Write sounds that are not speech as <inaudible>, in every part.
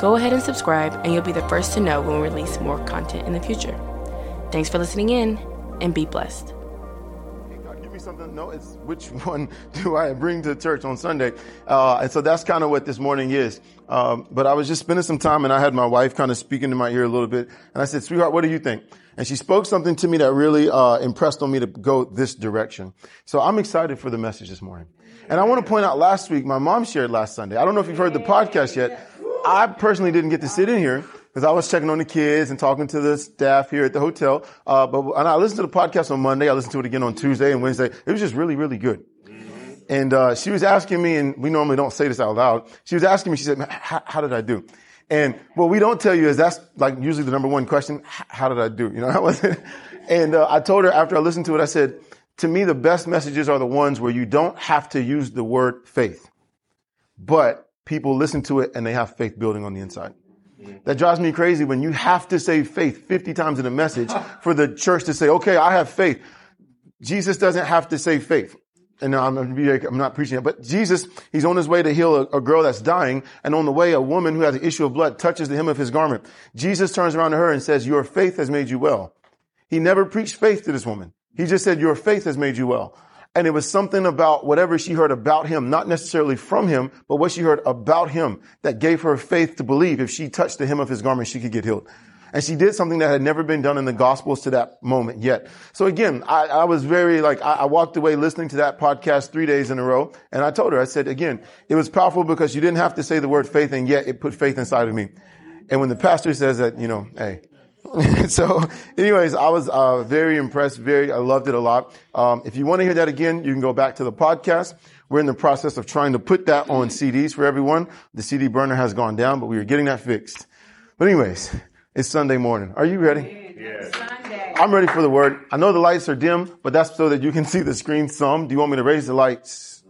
go ahead and subscribe, and you'll be the first to know when we release more content in the future. Thanks for listening in, and be blessed. Give me something. No, it's which <laughs> one do I bring to church on Sunday? Uh, and so that's kind of what this morning is. Um, but I was just spending some time, and I had my wife kind of speaking to my ear a little bit, and I said, "Sweetheart, what do you think?" And she spoke something to me that really uh, impressed on me to go this direction. So I'm excited for the message this morning. And I want to point out last week, my mom shared last Sunday. I don't know if you've heard the podcast yet. I personally didn't get to sit in here because I was checking on the kids and talking to the staff here at the hotel. Uh, but and I listened to the podcast on Monday. I listened to it again on Tuesday and Wednesday. It was just really, really good. And uh, she was asking me, and we normally don't say this out loud. She was asking me. She said, "How did I do?" And what we don't tell you is that's like usually the number one question. How did I do? You know, <laughs> how was? And uh, I told her after I listened to it, I said, to me, the best messages are the ones where you don't have to use the word faith, but people listen to it and they have faith building on the inside. That drives me crazy when you have to say faith 50 times in a message <laughs> for the church to say, okay, I have faith. Jesus doesn't have to say faith. And I'm, I'm not preaching it, but Jesus, he's on his way to heal a, a, girl that's dying. And on the way, a woman who has an issue of blood touches the hem of his garment. Jesus turns around to her and says, your faith has made you well. He never preached faith to this woman. He just said, your faith has made you well. And it was something about whatever she heard about him, not necessarily from him, but what she heard about him that gave her faith to believe if she touched the hem of his garment, she could get healed. And she did something that had never been done in the gospels to that moment yet. So again, I, I was very like, I, I, walked away listening to that podcast three days in a row. And I told her, I said, again, it was powerful because you didn't have to say the word faith and yet it put faith inside of me. And when the pastor says that, you know, hey, <laughs> so anyways, I was uh, very impressed. Very, I loved it a lot. Um, if you want to hear that again, you can go back to the podcast. We're in the process of trying to put that on CDs for everyone. The CD burner has gone down, but we are getting that fixed. But anyways, it's Sunday morning. Are you ready? Yes. I'm ready for the word. I know the lights are dim, but that's so that you can <laughs> see the screen some. Do you want me to raise the lights?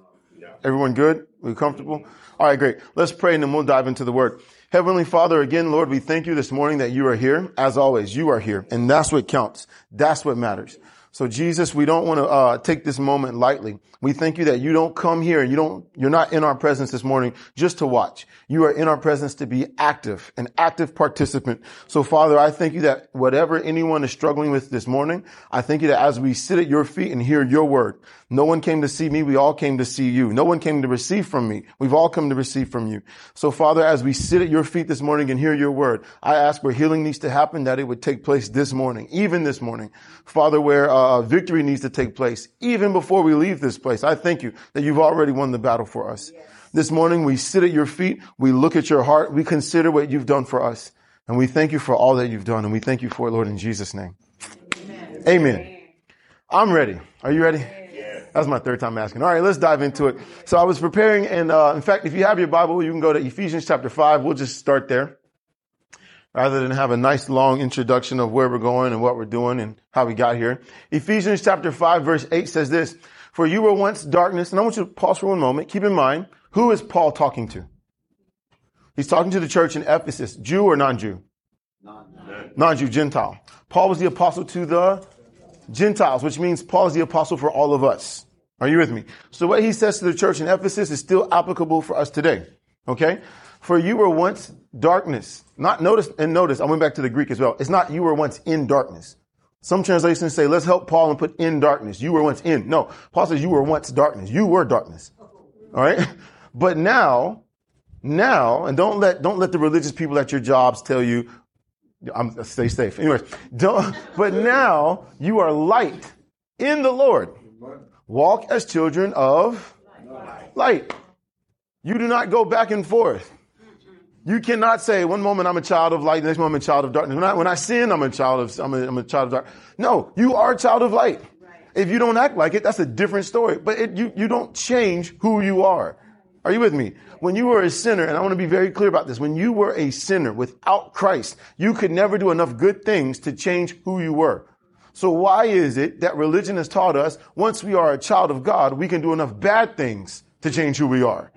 Everyone good? We comfortable? All right, great. Let's pray and then we'll dive into the word. Heavenly Father, again, Lord, we thank you this morning that you are here. As always, you are here. And that's what counts. That's what matters. So Jesus, we don't want to uh, take this moment lightly. We thank you that you don't come here and you don't, you're not in our presence this morning just to watch. You are in our presence to be active, an active participant. So Father, I thank you that whatever anyone is struggling with this morning, I thank you that as we sit at your feet and hear your word, no one came to see me. We all came to see you. No one came to receive from me. We've all come to receive from you. So Father, as we sit at your feet this morning and hear your word, I ask where healing needs to happen, that it would take place this morning, even this morning. Father, where uh, victory needs to take place, even before we leave this place. I thank you that you've already won the battle for us. Yes. This morning we sit at your feet. We look at your heart. We consider what you've done for us. And we thank you for all that you've done. And we thank you for it, Lord, in Jesus' name. Amen. Amen. I'm ready. Are you ready? That's my third time asking. All right, let's dive into it. So I was preparing, and uh, in fact, if you have your Bible, you can go to Ephesians chapter 5. We'll just start there. Rather than have a nice long introduction of where we're going and what we're doing and how we got here. Ephesians chapter 5 verse 8 says this, For you were once darkness, and I want you to pause for one moment. Keep in mind, who is Paul talking to? He's talking to the church in Ephesus, Jew or non-Jew? Non-Jew, Gentile. Paul was the apostle to the Gentiles, which means Paul is the apostle for all of us. Are you with me? So what he says to the church in Ephesus is still applicable for us today. Okay? For you were once darkness. Not notice, and notice, I went back to the Greek as well. It's not you were once in darkness. Some translations say, let's help Paul and put in darkness. You were once in. No, Paul says you were once darkness. You were darkness. All right? <laughs> But now, now, and don't let, don't let the religious people at your jobs tell you, I'm, stay safe. Anyways, don't, <laughs> but now you are light in the Lord. Walk as children of light. You do not go back and forth. You cannot say one moment I'm a child of light, the next moment I'm a child of darkness. When I, when I sin, I'm a child of I'm a, I'm a child of dark. No, you are a child of light. If you don't act like it, that's a different story. But it, you you don't change who you are. Are you with me? When you were a sinner, and I want to be very clear about this, when you were a sinner without Christ, you could never do enough good things to change who you were. So why is it that religion has taught us once we are a child of God, we can do enough bad things to change who we are?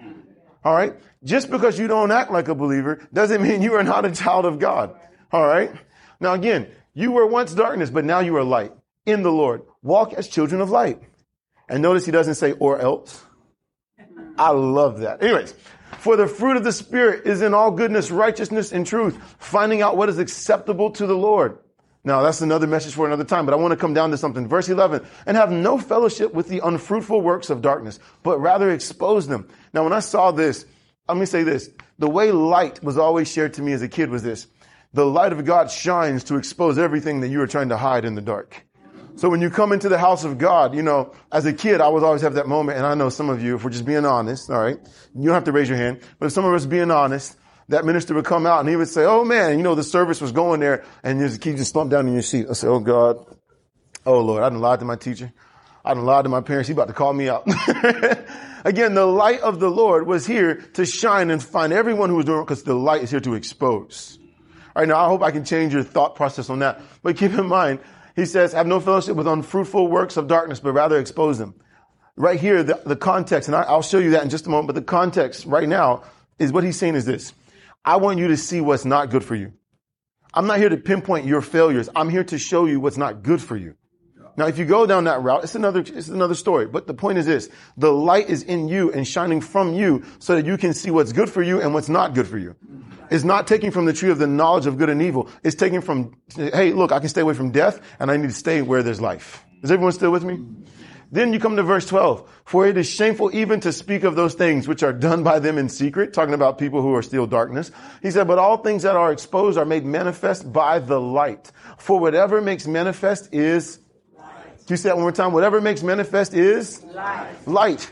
All right. Just because you don't act like a believer doesn't mean you are not a child of God. All right. Now again, you were once darkness, but now you are light in the Lord. Walk as children of light. And notice he doesn't say or else. I love that. Anyways, for the fruit of the Spirit is in all goodness, righteousness, and truth, finding out what is acceptable to the Lord. Now, that's another message for another time, but I want to come down to something. Verse 11, and have no fellowship with the unfruitful works of darkness, but rather expose them. Now, when I saw this, let me say this. The way light was always shared to me as a kid was this. The light of God shines to expose everything that you are trying to hide in the dark. So when you come into the house of God, you know, as a kid, I would always have that moment, and I know some of you, if we're just being honest, all right, you don't have to raise your hand, but if some of us being honest, that minister would come out and he would say, oh man, you know, the service was going there, and you just slump down in your seat. I say, oh God, oh Lord, I didn't lie to my teacher. I didn't lie to my parents. He about to call me out. <laughs> Again, the light of the Lord was here to shine and find everyone who was doing, it because the light is here to expose. All right, now I hope I can change your thought process on that. But keep in mind, he says, have no fellowship with unfruitful works of darkness, but rather expose them. Right here, the, the context, and I, I'll show you that in just a moment, but the context right now is what he's saying is this. I want you to see what's not good for you. I'm not here to pinpoint your failures. I'm here to show you what's not good for you. Now, if you go down that route, it's another, it's another story. But the point is this, the light is in you and shining from you so that you can see what's good for you and what's not good for you. It's not taking from the tree of the knowledge of good and evil. It's taking from, hey, look, I can stay away from death and I need to stay where there's life. Is everyone still with me? Then you come to verse 12. For it is shameful even to speak of those things which are done by them in secret, talking about people who are still darkness. He said, but all things that are exposed are made manifest by the light. For whatever makes manifest is. Can you say that one more time? Whatever makes manifest is light. light.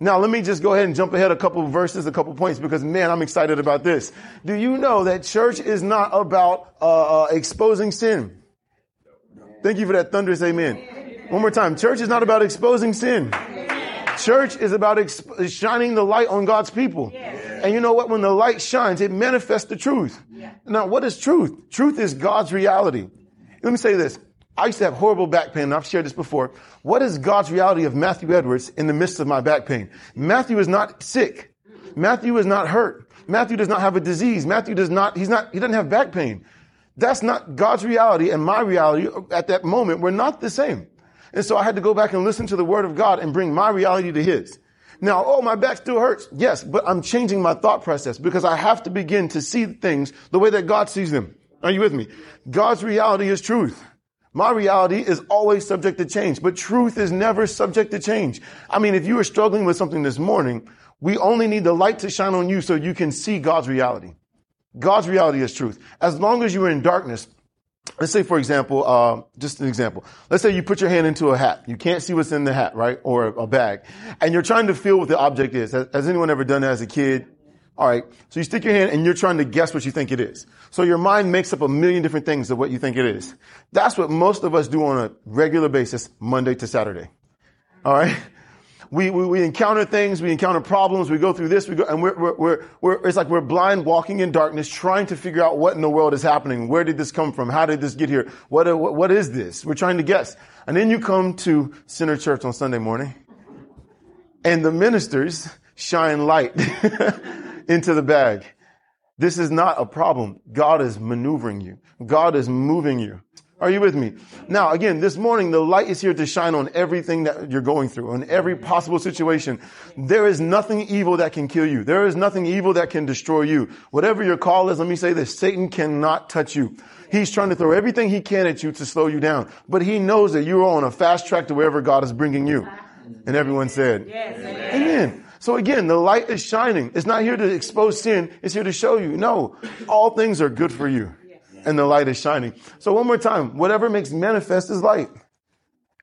Now, let me just go ahead and jump ahead a couple verses, a couple points, because man, I'm excited about this. Do you know that church is not about uh, uh, exposing sin? Thank you for that thunderous amen. One more time. Church is not about exposing sin. Church is about exp- shining the light on God's people. And you know what? When the light shines, it manifests the truth. Now, what is truth? Truth is God's reality. Let me say this. I used to have horrible back pain, and I've shared this before. What is God's reality of Matthew Edwards in the midst of my back pain? Matthew is not sick. Matthew is not hurt. Matthew does not have a disease. Matthew does not, he's not, he doesn't have back pain. That's not God's reality and my reality at that moment. We're not the same. And so I had to go back and listen to the word of God and bring my reality to his. Now, oh, my back still hurts. Yes, but I'm changing my thought process because I have to begin to see things the way that God sees them. Are you with me? God's reality is truth. My reality is always subject to change, but truth is never subject to change. I mean, if you are struggling with something this morning, we only need the light to shine on you so you can see God's reality. God's reality is truth. As long as you're in darkness, let's say, for example, uh, just an example. Let's say you put your hand into a hat. You can't see what's in the hat, right? Or a bag. And you're trying to feel what the object is. Has, has anyone ever done that as a kid? All right. So you stick your hand and you're trying to guess what you think it is. So your mind makes up a million different things of what you think it is. That's what most of us do on a regular basis, Monday to Saturday. All right. We, we, we encounter things, we encounter problems, we go through this, we go, and we're, we're, we're, we're, it's like we're blind walking in darkness, trying to figure out what in the world is happening. Where did this come from? How did this get here? What, uh, what, what is this? We're trying to guess. And then you come to Center Church on Sunday morning, and the ministers shine light. <laughs> into the bag. This is not a problem. God is maneuvering you. God is moving you. Are you with me? Now, again, this morning, the light is here to shine on everything that you're going through, on every possible situation. There is nothing evil that can kill you. There is nothing evil that can destroy you. Whatever your call is, let me say this, Satan cannot touch you. He's trying to throw everything he can at you to slow you down. But he knows that you're on a fast track to wherever God is bringing you. And everyone said, yes, Amen. So again, the light is shining. It's not here to expose sin. It's here to show you. No, all things are good for you. And the light is shining. So one more time, whatever makes manifest is light.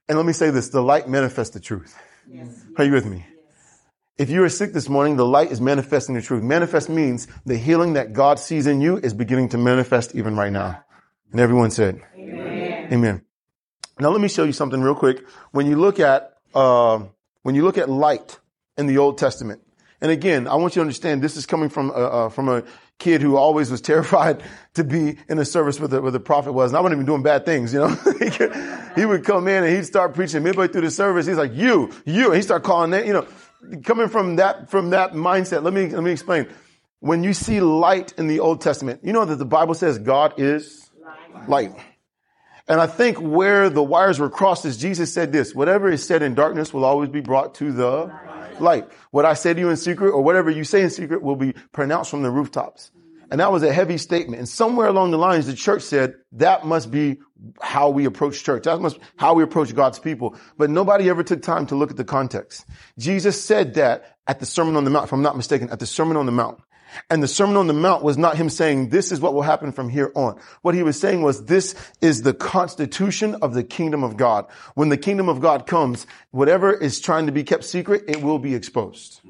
And let me say this, the light manifests the truth. Yes. Are you with me? If you are sick this morning, the light is manifesting the truth. Manifest means the healing that God sees in you is beginning to manifest even right now. And everyone said, Amen. Amen. Now let me show you something real quick. When you look at, uh, when you look at light, in the Old Testament. And again, I want you to understand this is coming from, uh, uh, from a kid who always was <laughs> terrified to be in a service where the, where the prophet was. And I wasn't even doing bad things, you know. <laughs> he would come in and he'd start preaching midway through the service. He's like, you, you, and he start calling that, you know, coming from that, from that mindset. Let me, let me explain. When you see light in the Old Testament, you know that the Bible says God is light. And I think where the wires were crossed is Jesus said this, whatever is said in darkness will always be brought to the light. What I say to you in secret or whatever you say in secret will be pronounced from the rooftops. And that was a heavy statement. And somewhere along the lines, the church said that must be how we approach church. That must how we approach God's people. But nobody ever took time to look at the context. Jesus said that at the Sermon on the Mount, if I'm not mistaken, at the Sermon on the Mount. And the Sermon on the Mount was not him saying, this is what will happen from here on. What he was saying was, this is the constitution of the kingdom of God. When the kingdom of God comes, whatever is trying to be kept secret, it will be exposed.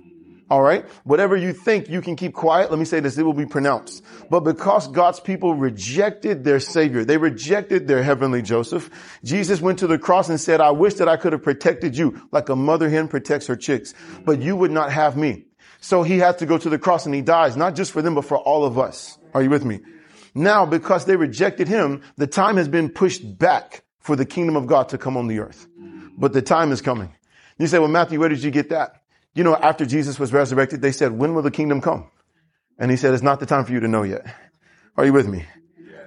All right. Whatever you think you can keep quiet, let me say this, it will be pronounced. But because God's people rejected their savior, they rejected their heavenly Joseph, Jesus went to the cross and said, I wish that I could have protected you like a mother hen protects her chicks, but you would not have me. So he has to go to the cross and he dies, not just for them, but for all of us. Are you with me? Now, because they rejected him, the time has been pushed back for the kingdom of God to come on the earth. But the time is coming. You say, well, Matthew, where did you get that? You know, after Jesus was resurrected, they said, when will the kingdom come? And he said, it's not the time for you to know yet. Are you with me?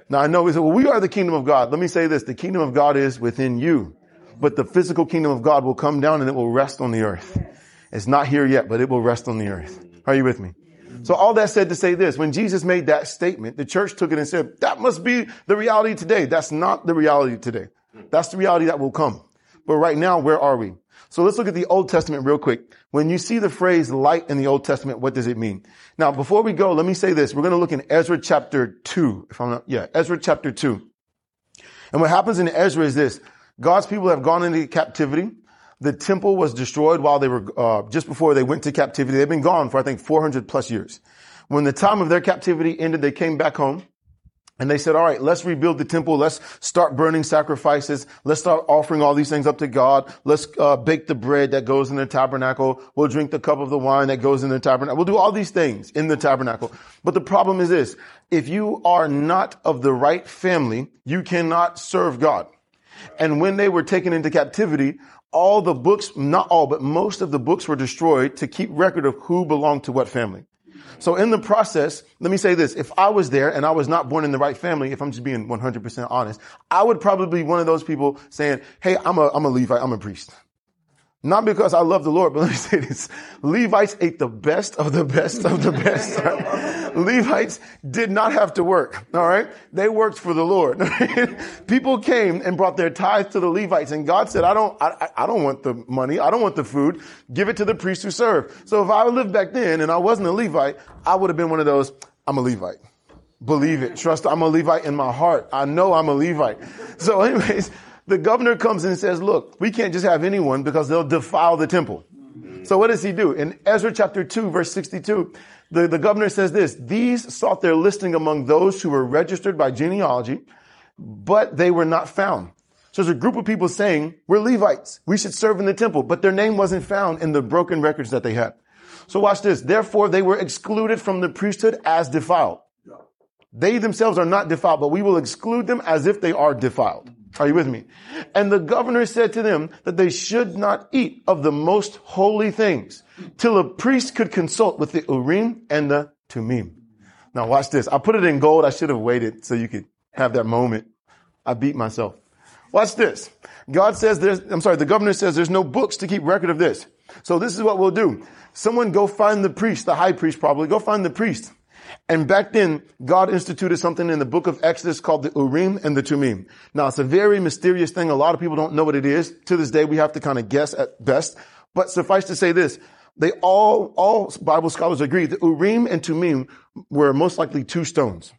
Now I know we said, well, we are the kingdom of God. Let me say this. The kingdom of God is within you, but the physical kingdom of God will come down and it will rest on the earth. It's not here yet, but it will rest on the earth. Are you with me? So all that said to say this, when Jesus made that statement, the church took it and said, that must be the reality today. That's not the reality today. That's the reality that will come. But right now, where are we? So let's look at the Old Testament real quick. When you see the phrase light in the Old Testament, what does it mean? Now, before we go, let me say this. We're going to look in Ezra chapter 2. If I'm not, yeah, Ezra chapter 2. And what happens in Ezra is this. God's people have gone into captivity. The temple was destroyed while they were, uh, just before they went to captivity. They've been gone for, I think, 400 plus years. When the time of their captivity ended, they came back home. And they said, all right, let's rebuild the temple. Let's start burning sacrifices. Let's start offering all these things up to God. Let's uh, bake the bread that goes in the tabernacle. We'll drink the cup of the wine that goes in the tabernacle. We'll do all these things in the tabernacle. But the problem is this. If you are not of the right family, you cannot serve God. And when they were taken into captivity, all the books, not all, but most of the books were destroyed to keep record of who belonged to what family. So in the process, let me say this. If I was there and I was not born in the right family, if I'm just being 100% honest, I would probably be one of those people saying, Hey, I'm a, I'm a Levite. I'm a priest. Not because I love the Lord, but let me <laughs> say this. Levites ate the best of the best of the best. <laughs> Levites did not have to work. All right. They worked for the Lord. <laughs> People came and brought their tithes to the Levites and God said, I don't, I, I don't want the money. I don't want the food. Give it to the priests who serve. So if I lived back then and I wasn't a Levite, I would have been one of those, I'm a Levite. Believe it. Trust I'm a Levite in my heart. I know I'm a Levite. So anyways, the governor comes and says, look, we can't just have anyone because they'll defile the temple. So what does he do? In Ezra chapter 2, verse 62, the, the governor says this, these sought their listing among those who were registered by genealogy, but they were not found. So there's a group of people saying, we're Levites. We should serve in the temple, but their name wasn't found in the broken records that they had. So watch this. Therefore, they were excluded from the priesthood as defiled. They themselves are not defiled, but we will exclude them as if they are defiled. Are you with me? And the governor said to them that they should not eat of the most holy things till a priest could consult with the Urim and the Thummim. Now watch this. I put it in gold. I should have waited so you could have that moment. I beat myself. Watch this. God says there's, I'm sorry, the governor says there's no books to keep record of this. So this is what we'll do. Someone go find the priest, the high priest probably, go find the priest and back then, God instituted something in the book of Exodus called the Urim and the Thummim. Now, it's a very mysterious thing. A lot of people don't know what it is. To this day, we have to kind of guess at best. But suffice to say this, they all, all Bible scholars agree that Urim and Thummim were most likely two stones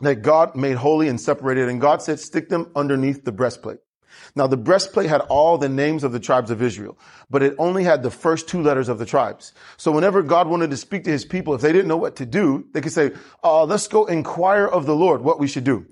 that God made holy and separated. And God said, stick them underneath the breastplate. Now the breastplate had all the names of the tribes of Israel, but it only had the first two letters of the tribes. So whenever God wanted to speak to his people, if they didn't know what to do, they could say, uh, let's go inquire of the Lord what we should do.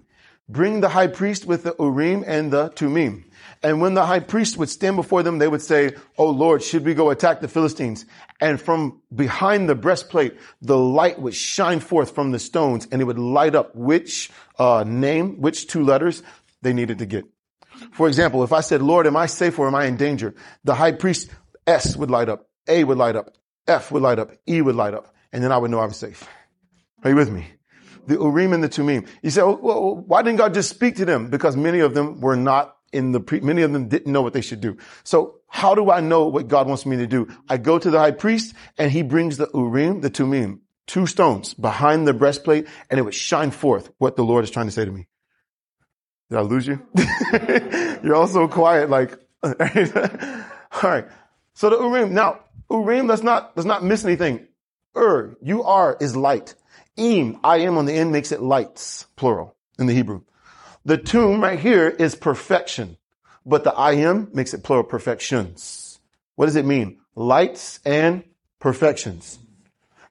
bring the high priest with the Urim and the Thummim. And when the high priest would stand before them, they would say, Oh Lord, should we go attack the Philistines? And from behind the breastplate, the light would shine forth from the stones and it would light up which uh, name, which two letters they needed to get. For example, if I said, Lord, am I safe or am I in danger? The high priest S would light up, A would light up, F would light up, E would light up, and then I would know I was safe. Are you with me? The Urim and the Thummim. You say, oh, well, why didn't God just speak to them? Because many of them were not in the pre, many of them didn't know what they should do. So how do I know what God wants me to do? I go to the high priest and he brings the Urim, the Thummim, two stones behind the breastplate and it would shine forth what the Lord is trying to say to me. Did I lose you? <laughs> You're all so quiet, like, <laughs> all right. So the Urim, now, Urim, let's not, let's not miss anything. Ur, you are is light. Im, I am on the end makes it lights, plural, in the Hebrew. The tomb right here is perfection, but the I am makes it plural perfections. What does it mean? Lights and perfections.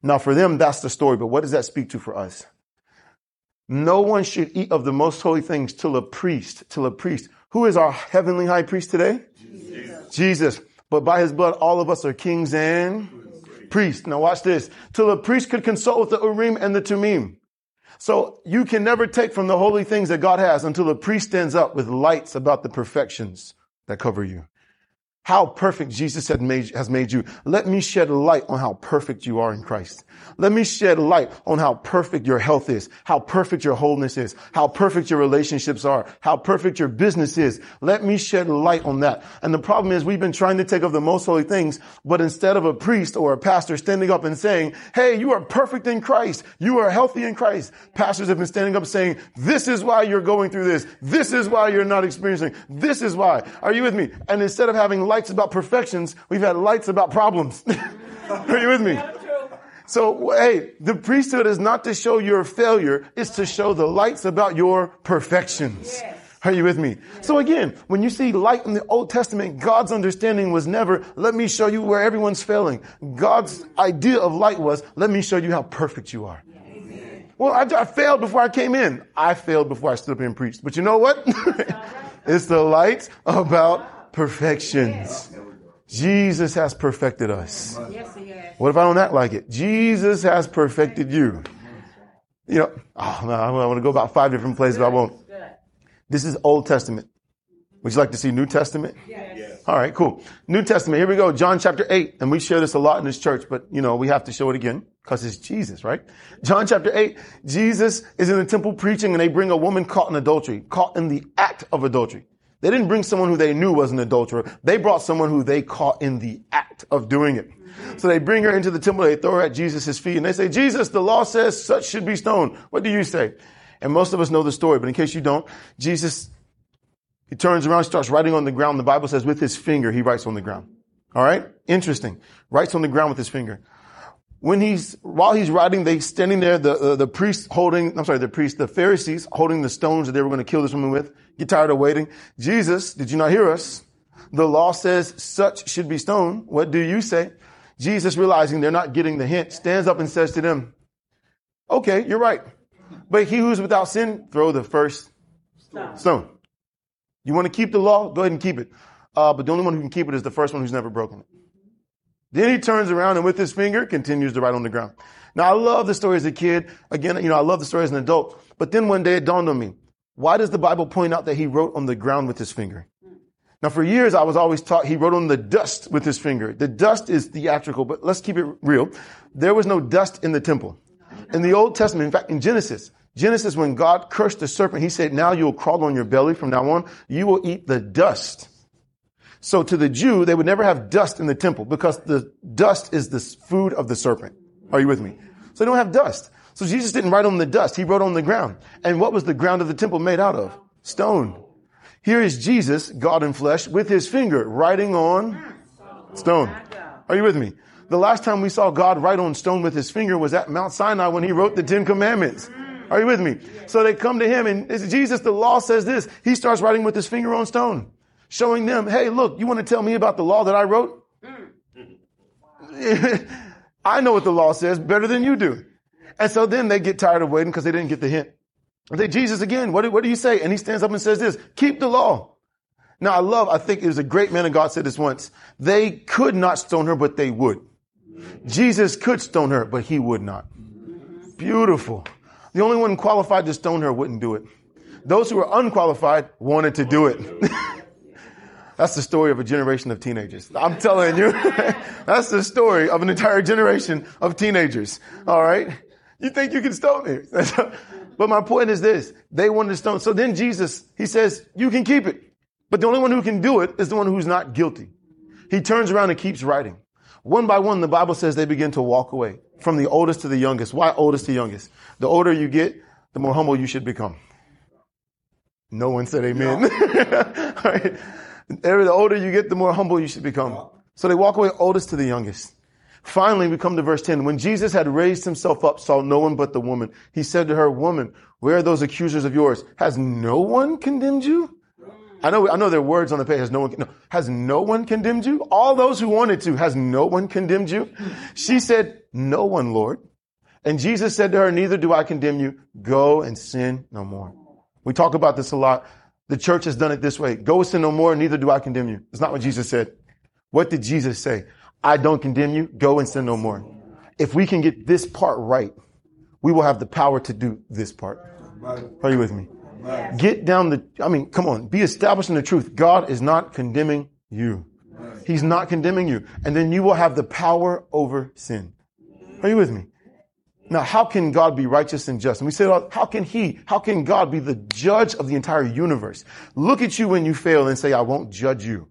Now for them, that's the story, but what does that speak to for us? No one should eat of the most holy things till a priest, till a priest. Who is our heavenly high priest today? Jesus. Jesus. But by his blood, all of us are kings and priests. Now watch this. Till a priest could consult with the Urim and the Thummim. So you can never take from the holy things that God has until a priest stands up with lights about the perfections that cover you how perfect Jesus made, has made you. Let me shed light on how perfect you are in Christ. Let me shed light on how perfect your health is, how perfect your wholeness is, how perfect your relationships are, how perfect your business is. Let me shed light on that. And the problem is we've been trying to take of the most holy things, but instead of a priest or a pastor standing up and saying, Hey, you are perfect in Christ. You are healthy in Christ. Pastors have been standing up saying, this is why you're going through this. This is why you're not experiencing. This is why. Are you with me? And instead of having light lights about perfections, we've had lights about problems. <laughs> Are you with me? So, hey, the priesthood is not to show your failure, it's to show the lights about your perfections. Are you with me? So again, when you see light in the Old Testament, God's understanding was never, let me show you where everyone's failing. God's idea of light was, let me show you how perfect you are. Well, I, I, failed before I came in. I failed before I stood up and preached. But you know what? <laughs> it's the light about perfections. Jesus has perfected us. What if I don't act like it? Jesus has perfected you. You know, oh, I want to go about five different places, but I won't. This is Old Testament. Would you like to see New Testament? Yes. All right, cool. New Testament. Here we go. John chapter 8. And we share this a lot in this church, but you know, we have to show it again because it's Jesus, right? John chapter 8. Jesus is in the temple preaching and they bring a woman caught in adultery, caught in the act of adultery. They didn't bring someone who they knew was an adulterer. They brought someone who they caught in the act of doing it. So they bring her into the temple, they throw her at Jesus' feet, and they say, Jesus, the law says such should be stoned. What do you say? And most of us know the story, but in case you don't, Jesus, he turns around, starts writing on the ground. The Bible says with his finger, he writes on the ground. All right? Interesting. Writes on the ground with his finger when he's while he's writing, they standing there, the uh, the priest holding, I'm sorry, the priest, the Pharisees holding the stones that they were going to kill this woman with, get tired of waiting. Jesus, did you not hear us? The law says such should be stoned. What do you say? Jesus, realizing they're not getting the hint, stands up and says to them, "Okay, you're right, but he who's without sin, throw the first stone. stone. You want to keep the law? Go ahead and keep it. Uh, but the only one who can keep it is the first one who's never broken it." Then he turns around and with his finger continues to write on the ground. Now I love the story as a kid. Again, you know, I love the story as an adult. But then one day it dawned on me. Why does the Bible point out that he wrote on the ground with his finger? Now for years I was always taught he wrote on the dust with his finger. The dust is theatrical, but let's keep it real. There was no dust in the temple. In the Old Testament, in fact, in Genesis, Genesis, when God cursed the serpent, he said, now you'll crawl on your belly from now on. You will eat the dust so to the Jew, they would never have dust in the temple because the dust is the food of the serpent. Are you with me? So they don't have dust. So Jesus didn't write on the dust. He wrote on the ground. And what was the ground of the temple made out of? Stone. Here is Jesus, God in flesh, with his finger writing on stone. Are you with me? The last time we saw God write on stone with his finger was at Mount Sinai when he wrote the Ten Commandments. Are you with me? So they come to him and Jesus, the law says this. He starts writing with his finger on stone showing them, hey, look, you want to tell me about the law that I wrote? Mm. <laughs> I know what the law says better than you do. And so then they get tired of waiting because they didn't get the hint. They, Jesus again, what do, what do you say? And he stands up and says this, keep the law. Now I love, I think it was a great man of God said this once. They could not stone her, but they would. Jesus could stone her, but he would not. Beautiful. The only one qualified to stone her wouldn't do it. Those who were unqualified wanted to do it. <laughs> That's the story of a generation of teenagers. I'm telling you. <laughs> That's the story of an entire generation of teenagers. All right. You think you can stone me. <laughs> but my point is this. They wanted to stone. So then Jesus, he says, you can keep it. But the only one who can do it is the one who's not guilty. He turns around and keeps writing. One by one, the Bible says they begin to walk away from the oldest to the youngest. Why oldest to youngest? The older you get, the more humble you should become. No one said amen. No. <laughs> right. The older you get, the more humble you should become. So they walk away oldest to the youngest. Finally, we come to verse 10. When Jesus had raised himself up, saw no one but the woman. He said to her, woman, where are those accusers of yours? Has no one condemned you? I know, I know there are words on the page. Has no one, no, has no one condemned you? All those who wanted to, has no one condemned you? She said, no one, Lord. And Jesus said to her, neither do I condemn you. Go and sin no more. We talk about this a lot. The church has done it this way. Go sin no more, neither do I condemn you. It's not what Jesus said. What did Jesus say? I don't condemn you. Go and sin no more. If we can get this part right, we will have the power to do this part. Are you with me? Get down the, I mean, come on, be established in the truth. God is not condemning you. He's not condemning you. And then you will have the power over sin. Are you with me? Now, how can God be righteous and just? And we say, well, how can He, how can God be the judge of the entire universe? Look at you when you fail and say, I won't judge you.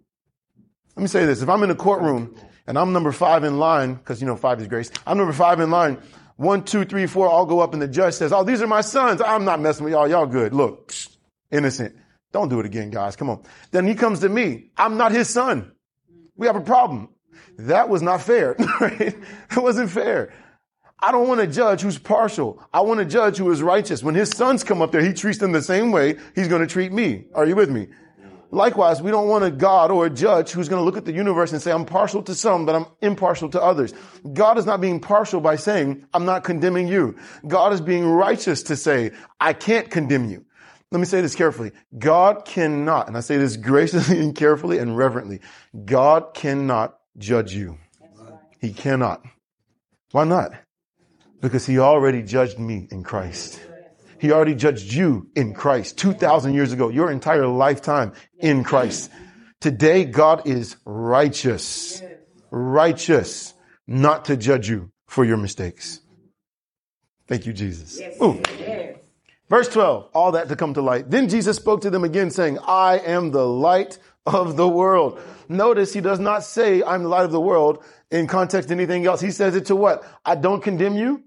Let me say this. If I'm in a courtroom and I'm number five in line, because you know five is grace, I'm number five in line. One, two, three, four, I'll go up and the judge says, oh, these are my sons. I'm not messing with y'all. Y'all good. Look, innocent. Don't do it again, guys. Come on. Then he comes to me. I'm not his son. We have a problem. That was not fair. <laughs> Right? It wasn't fair. I don't want to judge who's partial. I want to judge who is righteous. When his sons come up there, he treats them the same way he's going to treat me. Are you with me? Likewise, we don't want a God or a judge who's going to look at the universe and say, I'm partial to some, but I'm impartial to others. God is not being partial by saying, I'm not condemning you. God is being righteous to say, I can't condemn you. Let me say this carefully. God cannot, and I say this graciously and carefully and reverently, God cannot judge you. He cannot. Why not? Because he already judged me in Christ. He already judged you in Christ 2000 years ago, your entire lifetime in Christ. Today, God is righteous, righteous, not to judge you for your mistakes. Thank you, Jesus. Ooh. Verse 12, all that to come to light. Then Jesus spoke to them again saying, I am the light of the world. Notice he does not say, I'm the light of the world in context to anything else. He says it to what? I don't condemn you.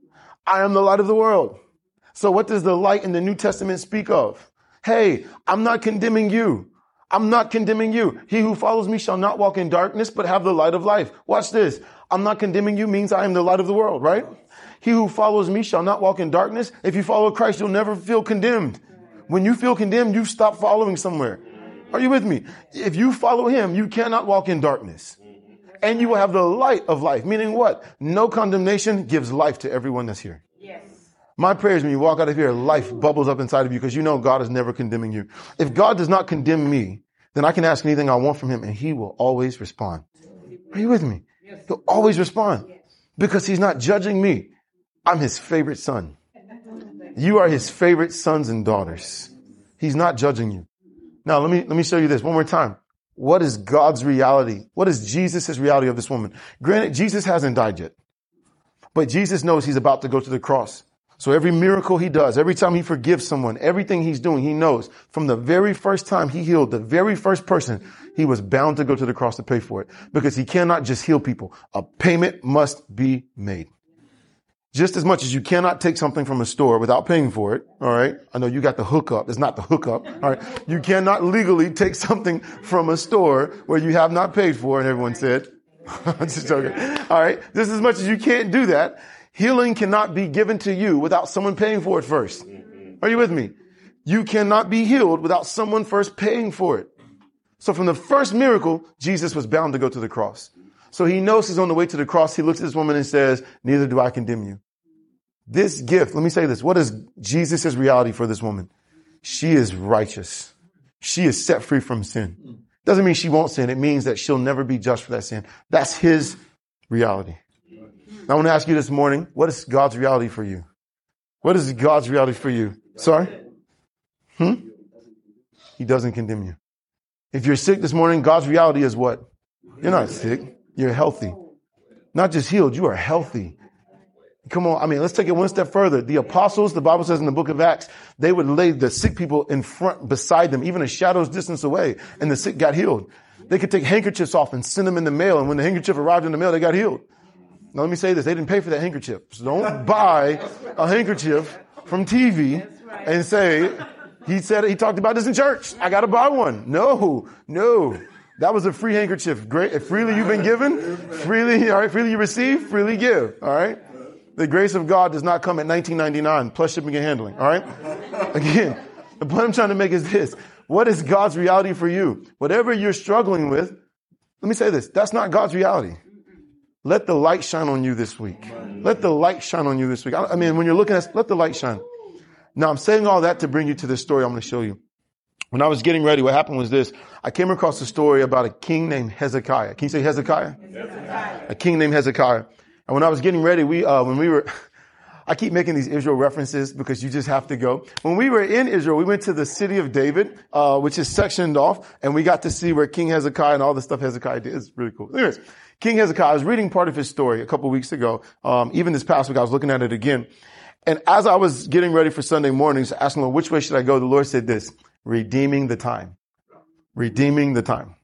I am the light of the world. So what does the light in the New Testament speak of? Hey, I'm not condemning you. I'm not condemning you. He who follows me shall not walk in darkness, but have the light of life. Watch this. I'm not condemning you means I am the light of the world, right? He who follows me shall not walk in darkness. If you follow Christ, you'll never feel condemned. When you feel condemned, you stop following somewhere. Are you with me? If you follow him, you cannot walk in darkness and you will have the light of life. Meaning what? No condemnation gives life to everyone that's here. Yes. My prayer is when you walk out of here, life bubbles up inside of you because you know God is never condemning you. If God does not condemn me, then I can ask anything I want from him and he will always respond. Are you with me? He'll always respond because he's not judging me. I'm his favorite son. You are his favorite sons and daughters. He's not judging you. Now let me, let me show you this one more time. What is God's reality? What is Jesus' reality of this woman? Granted, Jesus hasn't died yet, but Jesus knows he's about to go to the cross. So every miracle he does, every time he forgives someone, everything he's doing, he knows from the very first time he healed the very first person, he was bound to go to the cross to pay for it because he cannot just heal people. A payment must be made. Just as much as you cannot take something from a store without paying for it, all right? I know you got the hookup. It's not the hookup, all right? You cannot legally take something from a store where you have not paid for, and everyone said, <laughs> just joking. All right? Just as much as you can't do that, healing cannot be given to you without someone paying for it first. Are you with me? You cannot be healed without someone first paying for it. So from the first miracle, Jesus was bound to go to the cross. So he knows he's on the way to the cross. He looks at this woman and says, neither do I condemn you. This gift, let me say this. What is Jesus' reality for this woman? She is righteous. She is set free from sin. Doesn't mean she won't sin. It means that she'll never be judged for that sin. That's his reality. I want to ask you this morning, what is God's reality for you? What is God's reality for you? Sorry? Hmm? He doesn't condemn you. If you're sick this morning, God's reality is what? You're not sick. You're healthy. Not just healed, you are healthy. Come on. I mean, let's take it one step further. The apostles, the Bible says in the book of Acts, they would lay the sick people in front, beside them, even a shadow's distance away, and the sick got healed. They could take handkerchiefs off and send them in the mail, and when the handkerchief arrived in the mail, they got healed. Now let me say this. They didn't pay for that handkerchief. So don't buy a handkerchief from TV and say, he said, he talked about this in church. I got to buy one. No, no. That was a free handkerchief. Great. Freely you've been given, freely, all right, freely you receive, freely give. All right. The grace of God does not come at 19.99 plus shipping and handling. All right. <laughs> Again, the point I'm trying to make is this. What is God's reality for you? Whatever you're struggling with, let me say this. That's not God's reality. Let the light shine on you this week. Let the light shine on you this week. I mean, when you're looking at, let the light shine. Now I'm saying all that to bring you to this story I'm going to show you. When I was getting ready, what happened was this. I came across a story about a king named Hezekiah. Can you say Hezekiah? Hezekiah. A king named Hezekiah. And when I was getting ready, we, uh, when we were, <laughs> I keep making these Israel references because you just have to go. When we were in Israel, we went to the city of David, uh, which is sectioned off, and we got to see where King Hezekiah and all the stuff Hezekiah did. It's really cool. Anyways, King Hezekiah, I was reading part of his story a couple weeks ago. Um, even this past week, I was looking at it again. And as I was getting ready for Sunday mornings, asking Lord, which way should I go? The Lord said this, redeeming the time. Redeeming the time.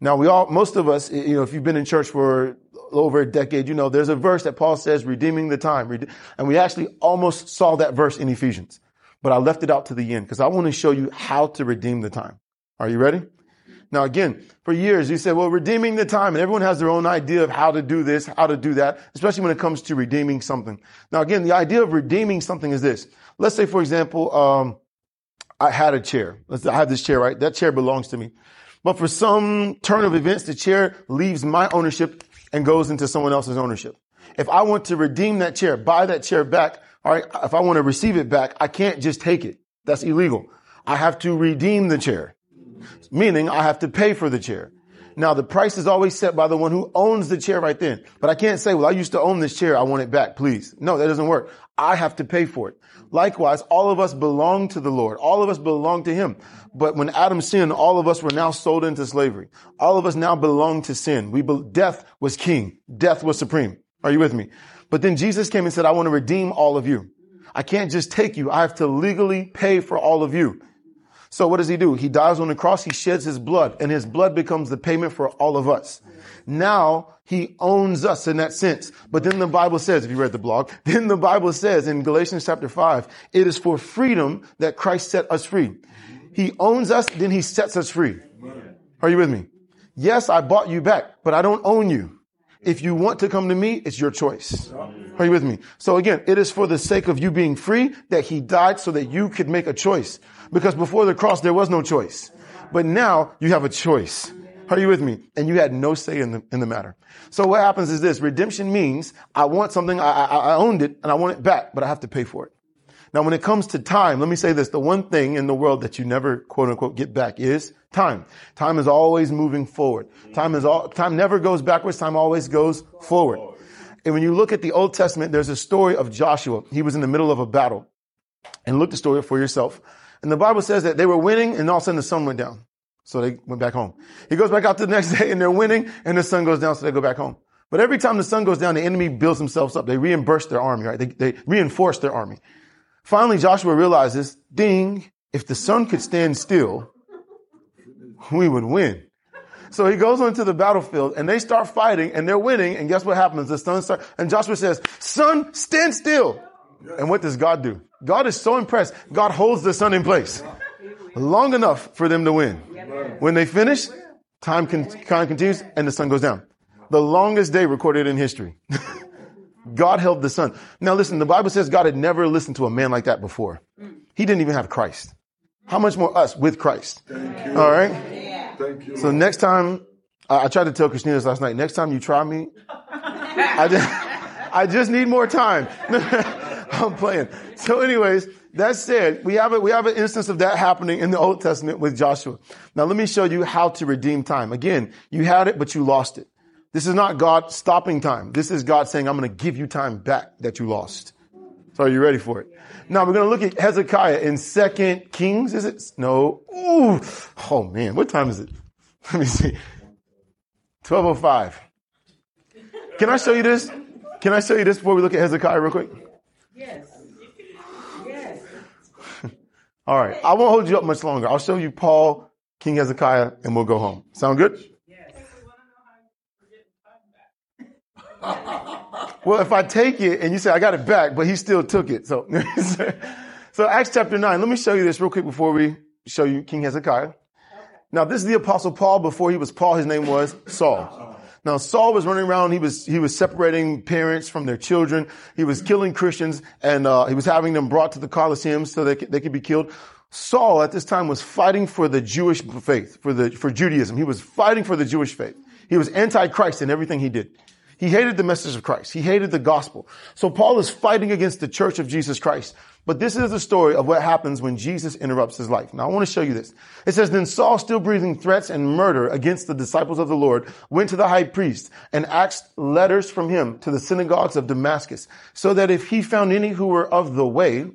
Now we all, most of us, you know, if you've been in church for over a decade, you know, there's a verse that Paul says, redeeming the time. And we actually almost saw that verse in Ephesians, but I left it out to the end because I want to show you how to redeem the time. Are you ready? Now again, for years you said, well, redeeming the time, and everyone has their own idea of how to do this, how to do that, especially when it comes to redeeming something. Now again, the idea of redeeming something is this. Let's say, for example, um, I had a chair. I have this chair, right? That chair belongs to me. But for some turn of events, the chair leaves my ownership and goes into someone else's ownership. If I want to redeem that chair, buy that chair back, all right, if I want to receive it back, I can't just take it. That's illegal. I have to redeem the chair, meaning I have to pay for the chair. Now the price is always set by the one who owns the chair right then. But I can't say, well, I used to own this chair. I want it back, please. No, that doesn't work. I have to pay for it. Likewise, all of us belong to the Lord. All of us belong to Him. But when Adam sinned, all of us were now sold into slavery. All of us now belong to sin. We, be- death was king. Death was supreme. Are you with me? But then Jesus came and said, I want to redeem all of you. I can't just take you. I have to legally pay for all of you. So what does he do? He dies on the cross. He sheds his blood and his blood becomes the payment for all of us. Now he owns us in that sense. But then the Bible says, if you read the blog, <laughs> then the Bible says in Galatians chapter five, it is for freedom that Christ set us free. He owns us, then he sets us free. Are you with me? Yes, I bought you back, but I don't own you. If you want to come to me, it's your choice. Are you with me? So again, it is for the sake of you being free that he died so that you could make a choice. Because before the cross, there was no choice. But now you have a choice. Are you with me? And you had no say in the, in the matter. So what happens is this. Redemption means I want something, I, I, I owned it and I want it back, but I have to pay for it. Now, when it comes to time, let me say this. The one thing in the world that you never quote unquote get back is time. Time is always moving forward. Time is all, time never goes backwards. Time always goes forward. And when you look at the Old Testament, there's a story of Joshua. He was in the middle of a battle. And look the story for yourself. And the Bible says that they were winning and all of a sudden the sun went down. So they went back home. He goes back out the next <laughs> day and they're winning and the sun goes down. So they go back home. But every time the sun goes down, the enemy builds themselves up. They reimburse their army, right? They, they reinforce their army. Finally, Joshua realizes, ding, if the sun could stand still, we would win. So he goes onto the battlefield and they start fighting and they're winning. And guess what happens? The sun starts, and Joshua says, sun, stand still. And what does God do? God is so impressed. God holds the sun in place long enough for them to win. When they finish, time, con- time continues and the sun goes down. The longest day recorded in history. <laughs> God held the sun. Now listen, the Bible says God had never listened to a man like that before. He didn't even have Christ. How much more us with Christ? All right. So next time, I, I tried to tell Christina this last night. Next time you try me, I <laughs> just, I just need more time. <laughs> I'm playing. So anyways, that said, we have a, we have an instance of that happening in the Old Testament with Joshua. Now let me show you how to redeem time. Again, you had it, but you lost it. This is not God stopping time. This is God saying, I'm going to give you time back that you lost. So are you ready for it? Now we're going to look at Hezekiah in Second Kings. Is it? No. Ooh. Oh man, what time is it? <laughs> Let me see. 1205. Can I show you this? Can I show you this before we look at Hezekiah real quick? Yes. Yes. All right. I won't hold you up much longer. I'll show you Paul, King Hezekiah, and we'll go home. Sound good? Yes. well, if I take it and you say I got it back, but he still took it. So, <laughs> so Acts chapter nine. Let me show you this real quick before we show you King Hezekiah. Now, this is the apostle Paul. Before he was Paul, his name was Saul. Now, Saul was running around. He was, he was separating parents from their children. He was killing Christians and, uh, he was having them brought to the Colosseum so they could, they could be killed. Saul at this time was fighting for the Jewish faith, for the, for Judaism. He was fighting for the Jewish faith. He was anti-Christ in everything he did. He hated the message of Christ. He hated the gospel. So Paul is fighting against the church of Jesus Christ. But this is the story of what happens when Jesus interrupts his life. Now I want to show you this. It says, then Saul, still breathing threats and murder against the disciples of the Lord, went to the high priest and asked letters from him to the synagogues of Damascus, so that if he found any who were of the way,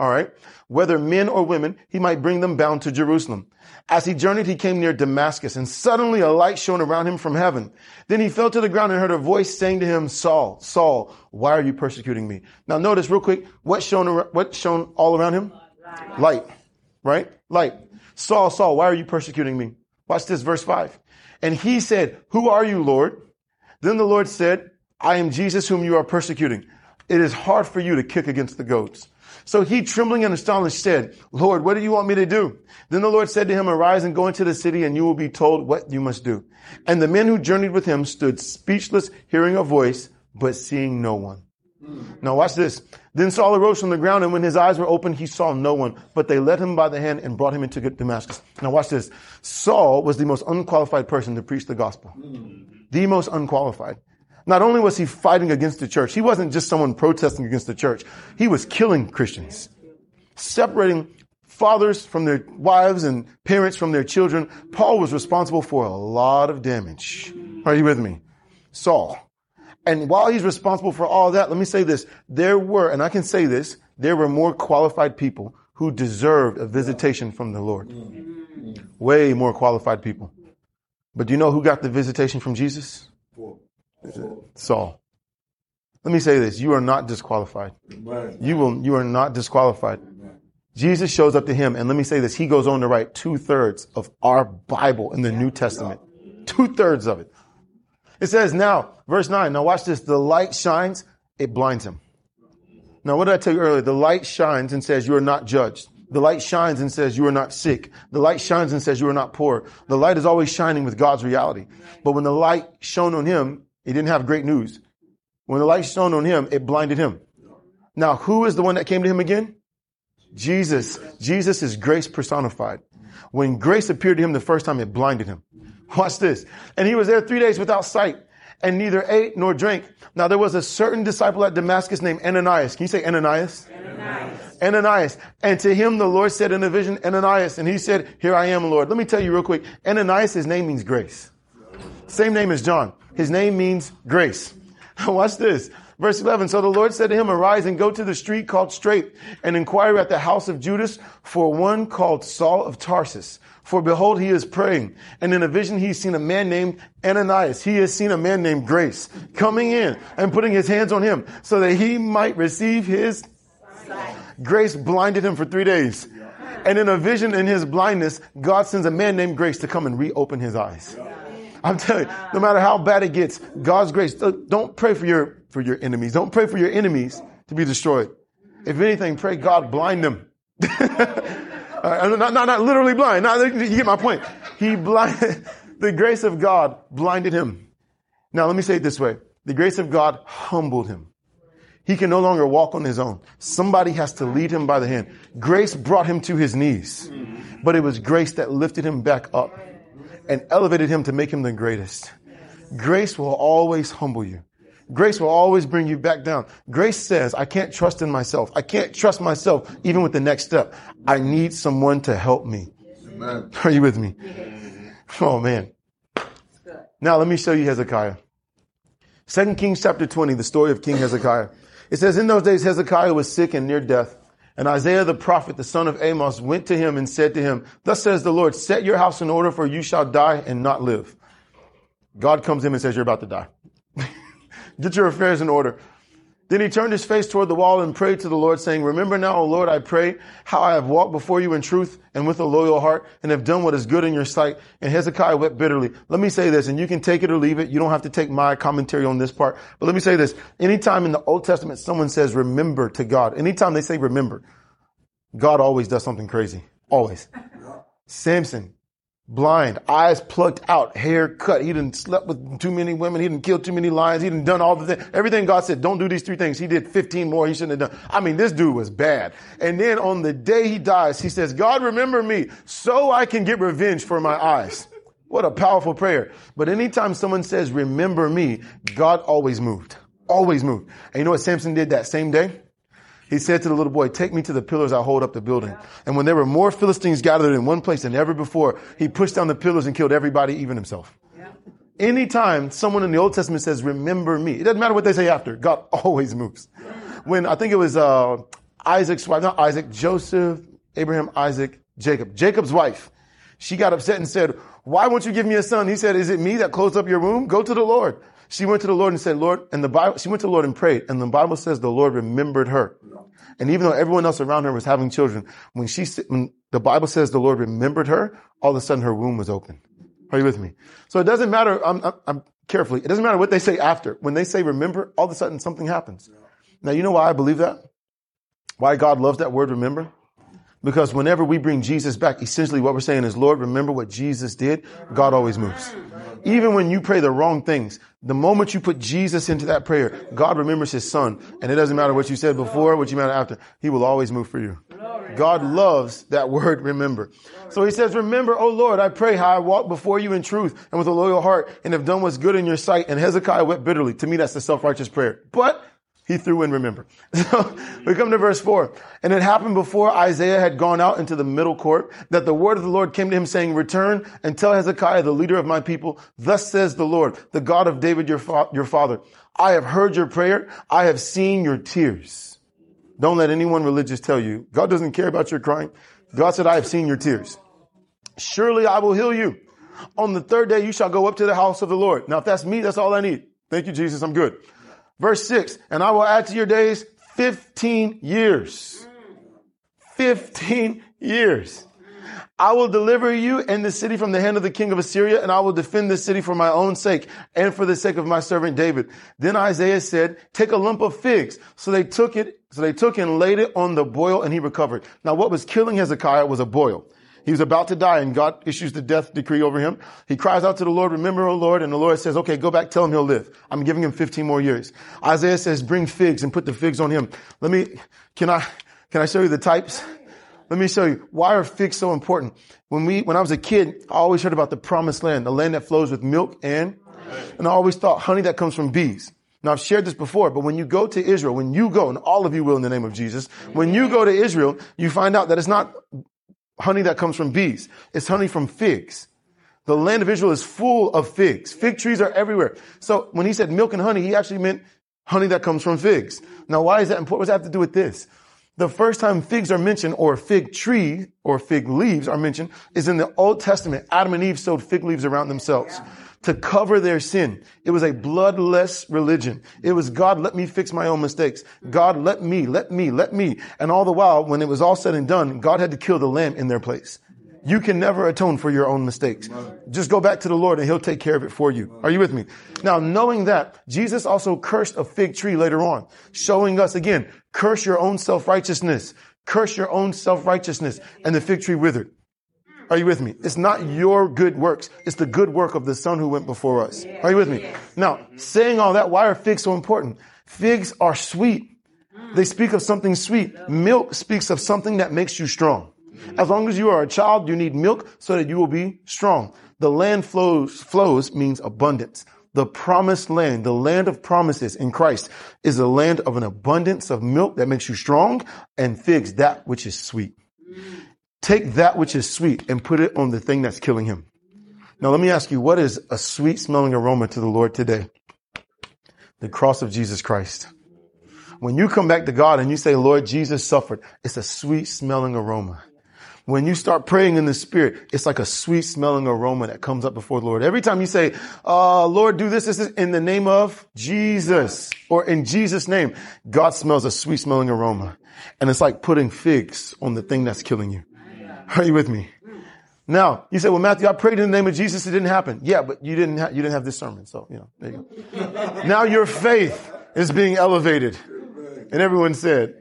all right, whether men or women, he might bring them bound to Jerusalem. As he journeyed, he came near Damascus and suddenly a light shone around him from heaven. Then he fell to the ground and heard a voice saying to him, Saul, Saul, why are you persecuting me? Now notice real quick, what shone, what shone all around him? Light. Light. Right? Light. Saul, Saul, why are you persecuting me? Watch this, verse five. And he said, who are you, Lord? Then the Lord said, I am Jesus whom you are persecuting. It is hard for you to kick against the goads. So he, trembling and astonished, said, Lord, what do you want me to do? Then the Lord said to him, arise and go into the city and you will be told what you must do. And the men who journeyed with him stood speechless, hearing a voice, but seeing no one. Now watch this. Then Saul arose from the ground and when his eyes were opened, he saw no one, but they led him by the hand and brought him into Damascus. Now watch this. Saul was the most unqualified person to preach the gospel. The most unqualified. Not only was he fighting against the church, he wasn't just someone protesting against the church. He was killing Christians, separating fathers from their wives and parents from their children. Paul was responsible for a lot of damage. Are you with me? Saul. And while he's responsible for all that, let me say this. There were, and I can say this, there were more qualified people who deserved a visitation from the Lord. Way more qualified people. But do you know who got the visitation from Jesus? Saul. Let me say this. You are not disqualified. You will, you are not disqualified. Jesus shows up to him, and let me say this. He goes on to write two thirds of our Bible in the New Testament. Two thirds of it. It says now, verse nine, now watch this. The light shines, it blinds him. Now, what did I tell you earlier? The light shines and says you are not judged. The light shines and says you are not sick. The light shines and says you are not poor. The light is always shining with God's reality. But when the light shone on him, he didn't have great news. When the light shone on him, it blinded him. Now, who is the one that came to him again? Jesus. Jesus is grace personified. When grace appeared to him the first time, it blinded him. Watch this. And he was there three days without sight and neither ate nor drank. Now there was a certain disciple at Damascus named Ananias. Can you say Ananias? Ananias. Ananias. And to him the Lord said in a vision, Ananias. And he said, here I am, Lord. Let me tell you real quick. Ananias, his name means grace. Same name as John. His name means grace. <laughs> Watch this. Verse 11. So the Lord said to him, arise and go to the street called straight and inquire at the house of Judas for one called Saul of Tarsus. For behold, he is praying. And in a vision, he's seen a man named Ananias. He has seen a man named Grace coming in and putting his hands on him so that he might receive his. Grace blinded him for three days. And in a vision in his blindness, God sends a man named Grace to come and reopen his eyes. I'm telling you, no matter how bad it gets, God's grace, don't pray for your, for your enemies. Don't pray for your enemies to be destroyed. If anything, pray God blind them. <laughs> not, not, not literally blind. Not, you get my point. He blinded, <laughs> the grace of God blinded him. Now let me say it this way. The grace of God humbled him. He can no longer walk on his own. Somebody has to lead him by the hand. Grace brought him to his knees, but it was grace that lifted him back up and elevated him to make him the greatest. Grace will always humble you. Grace will always bring you back down. Grace says, I can't trust in myself. I can't trust myself even with the next step. I need someone to help me. Amen. Are you with me? Oh man. Now let me show you Hezekiah. Second Kings chapter 20, the story of King Hezekiah. It says, in those days Hezekiah was sick and near death. And Isaiah the prophet, the son of Amos, went to him and said to him, Thus says the Lord, set your house in order for you shall die and not live. God comes in and says, you're about to die. <laughs> Get your affairs in order. Then he turned his face toward the wall and prayed to the Lord, saying, Remember now, O Lord, I pray, how I have walked before you in truth and with a loyal heart and have done what is good in your sight. And Hezekiah wept bitterly. Let me say this, and you can take it or leave it. You don't have to take my commentary on this part. But let me say this. Anytime in the Old Testament someone says remember to God, anytime they say remember, God always does something crazy. Always. Samson, blind, eyes plucked out, hair cut. He didn't slept with too many women. He didn't kill too many lions. He didn't done all the things. Everything God said, don't do these three things. He did 15 more he shouldn't have done. I mean, this dude was bad. And then on the day he dies, he says, God, remember me so I can get revenge for my eyes. What a powerful prayer. But anytime someone says, remember me, God always moved. Always moved. And you know what Samson did that same day? He said to the little boy, take me to the pillars I'll hold up the building. And when there were more Philistines gathered in one place than ever before, he pushed down the pillars and killed everybody, even himself. Anytime someone in the Old Testament says, remember me, it doesn't matter what they say after. God <laughs> always moves. When I think it was, uh, Isaac's wife, not Isaac, Joseph, Abraham, Isaac, Jacob, Jacob's wife, she got upset and said, why won't you give me a son? He said, is it me that closed up your womb? Go to the Lord. She went to the Lord and said, Lord, and the Bible, she went to the Lord and prayed, and the Bible says the Lord remembered her. And even though everyone else around her was having children, when she, when the Bible says the Lord remembered her, all of a sudden her womb was open. Are you with me? So it doesn't matter, I'm, I'm, I'm carefully, it doesn't matter what they say after. When they say remember, all of a sudden something happens. Now, you know why I believe that? Why God loves that word remember? Because whenever we bring Jesus back, essentially what we're saying is, Lord, remember what Jesus did? God always moves. Even when you pray the wrong things, the moment you put Jesus into that prayer, God remembers his son. And it doesn't matter what you said before, what you meant after. He will always move for you. God loves that word remember. So he says, remember, oh Lord, I pray how I walk before you in truth and with a loyal heart and have done what's good in your sight. And Hezekiah wept bitterly. To me, that's the self-righteous prayer. But he threw in remember. <laughs> So we come to verse four. And it happened before Isaiah had gone out into the middle court that the word of the Lord came to him saying, return and tell Hezekiah, the leader of my people, thus says the Lord, the God of David, your, fa- your father. I have heard your prayer. I have seen your tears. Don't let anyone religious tell you God doesn't care about your crying. God said, I have seen your tears. Surely I will heal you. On the third day, you shall go up to the house of the Lord. Now, if that's me, that's all I need. Thank you, Jesus. I'm good. Verse six, and I will add to your days 15 years. 15 years. I will deliver you and the city from the hand of the king of Assyria, and I will defend the city for my own sake and for the sake of my servant David. Then Isaiah said, take a lump of figs. So they took it, so they took and laid it on the boil and he recovered. Now what was killing Hezekiah was a boil. He was about to die and God issues the death decree over him. He cries out to the Lord, remember, O Lord. And the Lord says, okay, go back, tell him he'll live. I'm giving him 15 more years. Isaiah says, bring figs and put the figs on him. Let me, can I, can I show you the types? Let me show you. Why are figs so important? When we, when I was a kid, I always heard about the promised land, the land that flows with milk and, and I always thought honey that comes from bees. Now I've shared this before, but when you go to Israel, when you go, and all of you will in the name of Jesus, when you go to Israel, you find out that it's not honey that comes from bees. It's honey from figs. The land of Israel is full of figs. Fig trees are everywhere. So when he said milk and honey, he actually meant honey that comes from figs. Now, why is that important? What does that have to do with this? The first time figs are mentioned or fig tree or fig leaves are mentioned is in the Old Testament. Adam and Eve sewed fig leaves around themselves. Yeah to cover their sin. It was a bloodless religion. It was God, let me fix my own mistakes. God, let me, let me, let me. And all the while, when it was all said and done, God had to kill the lamb in their place. You can never atone for your own mistakes. Just go back to the Lord and he'll take care of it for you. Are you with me? Now, knowing that, Jesus also cursed a fig tree later on, showing us again, curse your own self-righteousness. Curse your own self-righteousness. And the fig tree withered. Are you with me? It's not your good works. It's the good work of the son who went before us. Are you with me? Now, saying all that, why are figs so important? Figs are sweet. They speak of something sweet. Milk speaks of something that makes you strong. As long as you are a child, you need milk so that you will be strong. The land flows, flows means abundance. The promised land, the land of promises in Christ is a land of an abundance of milk that makes you strong and figs that which is sweet. Take that which is sweet and put it on the thing that's killing him. Now let me ask you, what is a sweet smelling aroma to the Lord today? The cross of Jesus Christ. When you come back to God and you say, Lord, Jesus suffered, it's a sweet smelling aroma. When you start praying in the spirit, it's like a sweet smelling aroma that comes up before the Lord. Every time you say, uh, Lord, do this, this is in the name of Jesus or in Jesus name, God smells a sweet smelling aroma. And it's like putting figs on the thing that's killing you. Are you with me? Now, you say, well, Matthew, I prayed in the name of Jesus. It didn't happen. Yeah, but you didn't, ha- you didn't have this sermon. So, you know, there you go. <laughs> now your faith is being elevated. And everyone said,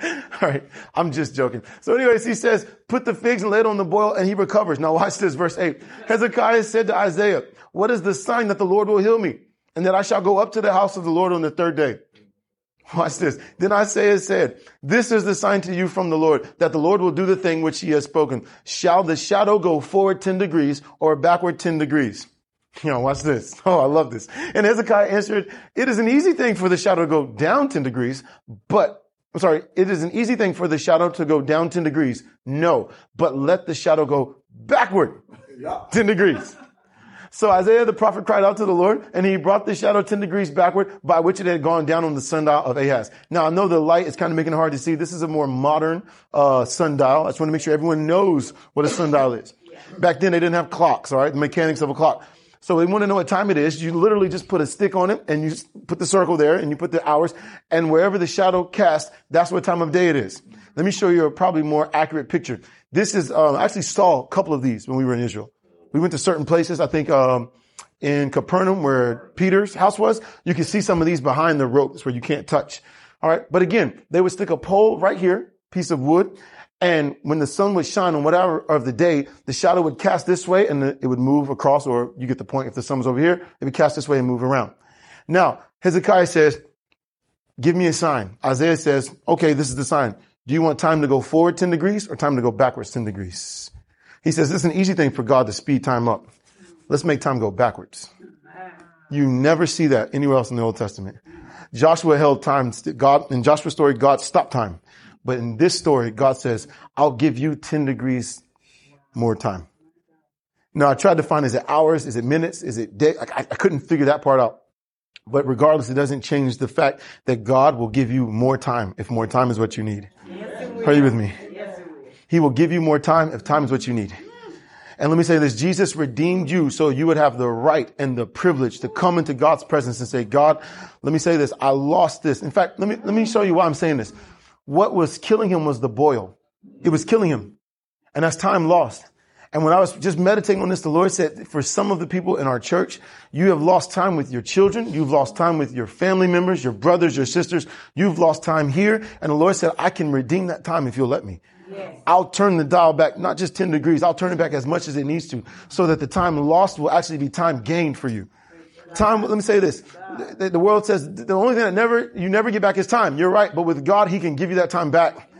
<laughs> all right, I'm just joking. So anyways, he says, put the figs and lay it on the boil and he recovers. Now watch this, verse eight. Hezekiah said to Isaiah, what is the sign that the Lord will heal me and that I shall go up to the house of the Lord on the third day? <laughs> Watch this. Then Isaiah said, this is the sign to you from the Lord that the Lord will do the thing which he has spoken. Shall the shadow go forward 10 degrees or backward 10 degrees? <laughs> You know, watch this. <laughs> Oh, I love this. And Hezekiah answered, it is an easy thing for the shadow to go down 10 degrees, but I'm sorry, it is an easy thing for the shadow to go down 10 degrees. No, but let the shadow go backward 10 degrees. So Isaiah the prophet cried out to the Lord and he brought the shadow 10 degrees backward by which it had gone down on the sundial of Ahaz. Now I know the light is kind of making it hard to see. This is a more modern, uh, sundial. I just want to make sure everyone knows what a sundial is. Back then they didn't have clocks, all right? The mechanics of a clock. So they want to know what time it is. You literally just put a stick on it and you put the circle there and you put the hours and wherever the shadow casts, that's what time of day it is. Let me show you a probably more accurate picture. This is, um, I actually saw a couple of these when we were in Israel. We went to certain places. I think, um, in Capernaum where Peter's house was, you can see some of these behind the ropes where you can't touch. All right. But again, they would stick a pole right here, piece of wood. And when the sun would shine on whatever of the day, the shadow would cast this way and it would move across, or you get the point. If the sun was over here, it would cast this way and move around. Now, Hezekiah says, give me a sign. Isaiah says, okay, this is the sign. Do you want time to go forward 10 degrees or time to go backwards 10 degrees? He says, this is an easy thing for God to speed time up. Let's make time go backwards. You never see that anywhere else in the Old Testament. Joshua held time. God, in Joshua's story, God stopped time. But in this story, God says, I'll give you 10 degrees more time. Now I tried to find, is it hours? Is it minutes? Is it day? I, I couldn't figure that part out. But regardless, it doesn't change the fact that God will give you more time if more time is what you need. Yes, Are you with me? He will give you more time if time is what you need. And let me say this, Jesus redeemed you so you would have the right and the privilege to come into God's presence and say, God, let me say this, I lost this. In fact, let me, let me show you why I'm saying this. What was killing him was the boil. It was killing him. And that's time lost. And when I was just meditating on this, the Lord said, for some of the people in our church, you have lost time with your children. You've lost time with your family members, your brothers, your sisters. You've lost time here. And the Lord said, I can redeem that time if you'll let me. Yes. I'll turn the dial back, not just 10 degrees. I'll turn it back as much as it needs to so that the time lost will actually be time gained for you. Time, let me say this. The, the world says the only thing that never, you never get back is time. You're right. But with God, He can give you that time back.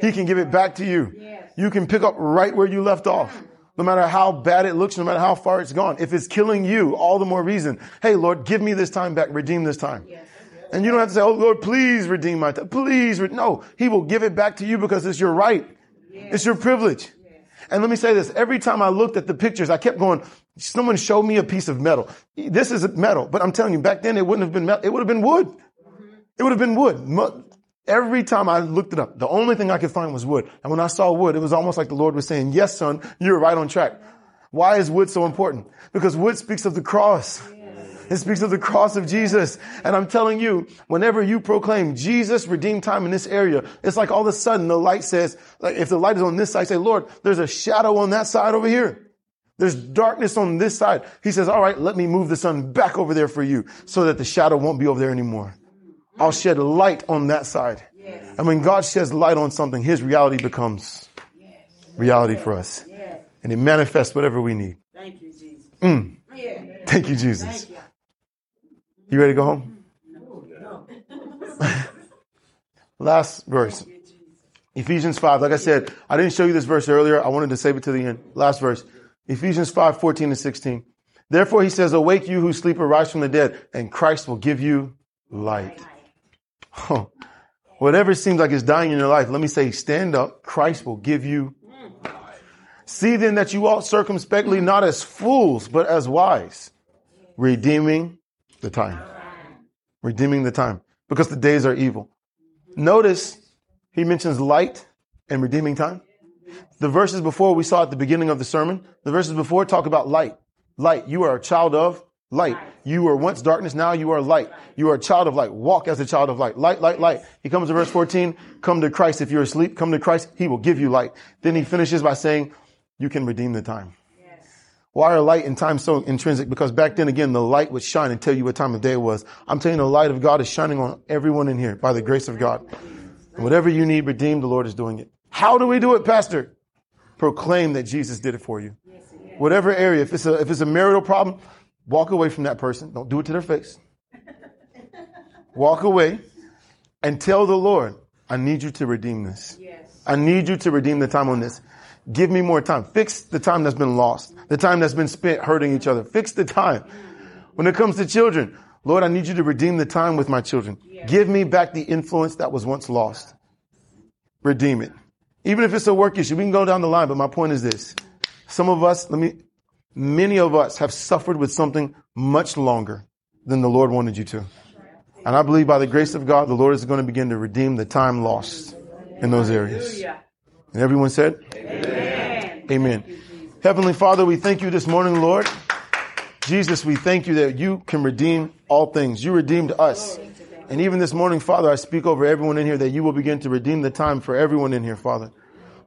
He can give it back to you. You can pick up right where you left off. No matter how bad it looks, no matter how far it's gone. If it's killing you, all the more reason. Hey, Lord, give me this time back. Redeem this time. And you don't have to say, Oh Lord, please redeem my time. Please. Re-. No, He will give it back to you because it's your right. It's your privilege. And let me say this. Every time I looked at the pictures, I kept going, someone showed me a piece of metal. This is metal, but I'm telling you, back then it wouldn't have been metal. It would have been wood. It would have been wood. Every time I looked it up, the only thing I could find was wood. And when I saw wood, it was almost like the Lord was saying, yes, son, you're right on track. Why is wood so important? Because wood speaks of the cross. It speaks of the cross of Jesus. And I'm telling you, whenever you proclaim Jesus redeemed time in this area, it's like all of a sudden the light says, like if the light is on this side, say, Lord, there's a shadow on that side over here. There's darkness on this side. He says, all right, let me move the sun back over there for you so that the shadow won't be over there anymore. I'll shed light on that side. Yes. And when God sheds light on something, his reality becomes yes. reality for us. Yes. And it manifests whatever we need. Thank you, Jesus. Mm. Yeah. Thank you, Jesus. Thank you. You ready to go home? No. Last verse. Ephesians 5. Like I said, I didn't show you this verse earlier. I wanted to save it to the end. Last verse. Ephesians 5, 14 and 16. Therefore, he says, awake you who sleep, arise from the dead, and Christ will give you light. Oh, whatever seems like it's dying in your life, let me say, stand up. Christ will give you. See then that you walk circumspectly, not as fools, but as wise, redeeming the time. Redeeming the time because the days are evil. Notice he mentions light and redeeming time. The verses before we saw at the beginning of the sermon, the verses before talk about light. Light. You are a child of light. You were once darkness, now you are light. You are a child of light. Walk as a child of light. Light, light, light. He comes to verse 14. Come to Christ. If you're asleep, come to Christ. He will give you light. Then he finishes by saying, you can redeem the time. Why are light and time so intrinsic? Because back then again, the light would shine and tell you what time of day it was. I'm telling you, the light of God is shining on everyone in here by the grace of God. And whatever you need redeemed, the Lord is doing it. How do we do it, Pastor? Proclaim that Jesus did it for you. Whatever area, if it's a, if it's a marital problem, walk away from that person. Don't do it to their face. Walk away and tell the Lord, I need you to redeem this. I need you to redeem the time on this. Give me more time. Fix the time that's been lost, the time that's been spent hurting each other. Fix the time. When it comes to children, Lord, I need you to redeem the time with my children. Give me back the influence that was once lost. Redeem it. Even if it's a work issue, we can go down the line, but my point is this. Some of us, let me, many of us have suffered with something much longer than the Lord wanted you to. And I believe by the grace of God, the Lord is going to begin to redeem the time lost in those areas. And everyone said, Amen. Amen. Heavenly Father, we thank you this morning, Lord. Jesus, we thank you that you can redeem all things. You redeemed us. And even this morning, Father, I speak over everyone in here that you will begin to redeem the time for everyone in here, Father.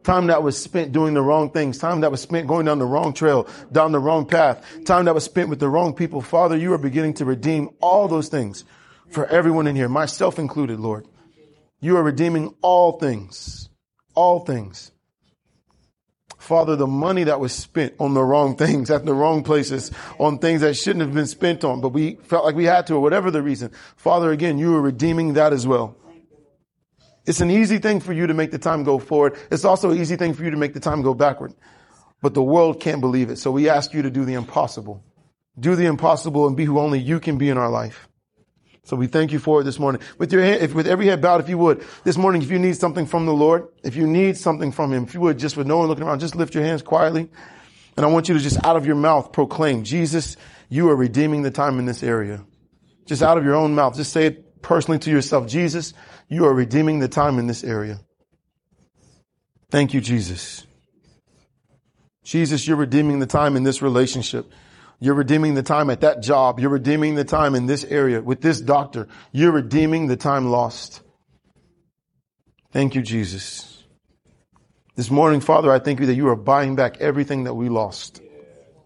Time that was spent doing the wrong things. Time that was spent going down the wrong trail, down the wrong path. Time that was spent with the wrong people. Father, you are beginning to redeem all those things for everyone in here, myself included, Lord. You are redeeming all things. All things. Father, the money that was spent on the wrong things at the wrong places, on things that shouldn't have been spent on, but we felt like we had to, or whatever the reason. Father, again, you are redeeming that as well. It's an easy thing for you to make the time go forward. It's also an easy thing for you to make the time go backward. But the world can't believe it. So we ask you to do the impossible. Do the impossible and be who only you can be in our life. So we thank you for it this morning. With your head, if, with every head bowed, if you would, this morning, if you need something from the Lord, if you need something from Him, if you would, just with no one looking around, just lift your hands quietly. And I want you to just out of your mouth proclaim, Jesus, you are redeeming the time in this area. Just out of your own mouth. Just say it personally to yourself. Jesus, you are redeeming the time in this area. Thank you, Jesus. Jesus, you're redeeming the time in this relationship. You're redeeming the time at that job. You're redeeming the time in this area with this doctor. You're redeeming the time lost. Thank you, Jesus. This morning, Father, I thank you that you are buying back everything that we lost.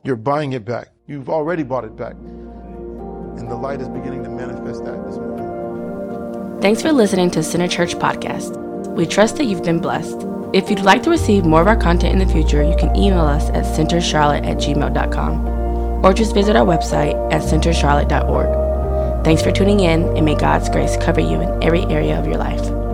You're buying it back. You've already bought it back. And the light is beginning to manifest that this morning. Thanks for listening to Center Church Podcast. We trust that you've been blessed. If you'd like to receive more of our content in the future, you can email us at centercharlotte at gmail.com or just visit our website at centercharlotte.org. Thanks for tuning in, and may God's grace cover you in every area of your life.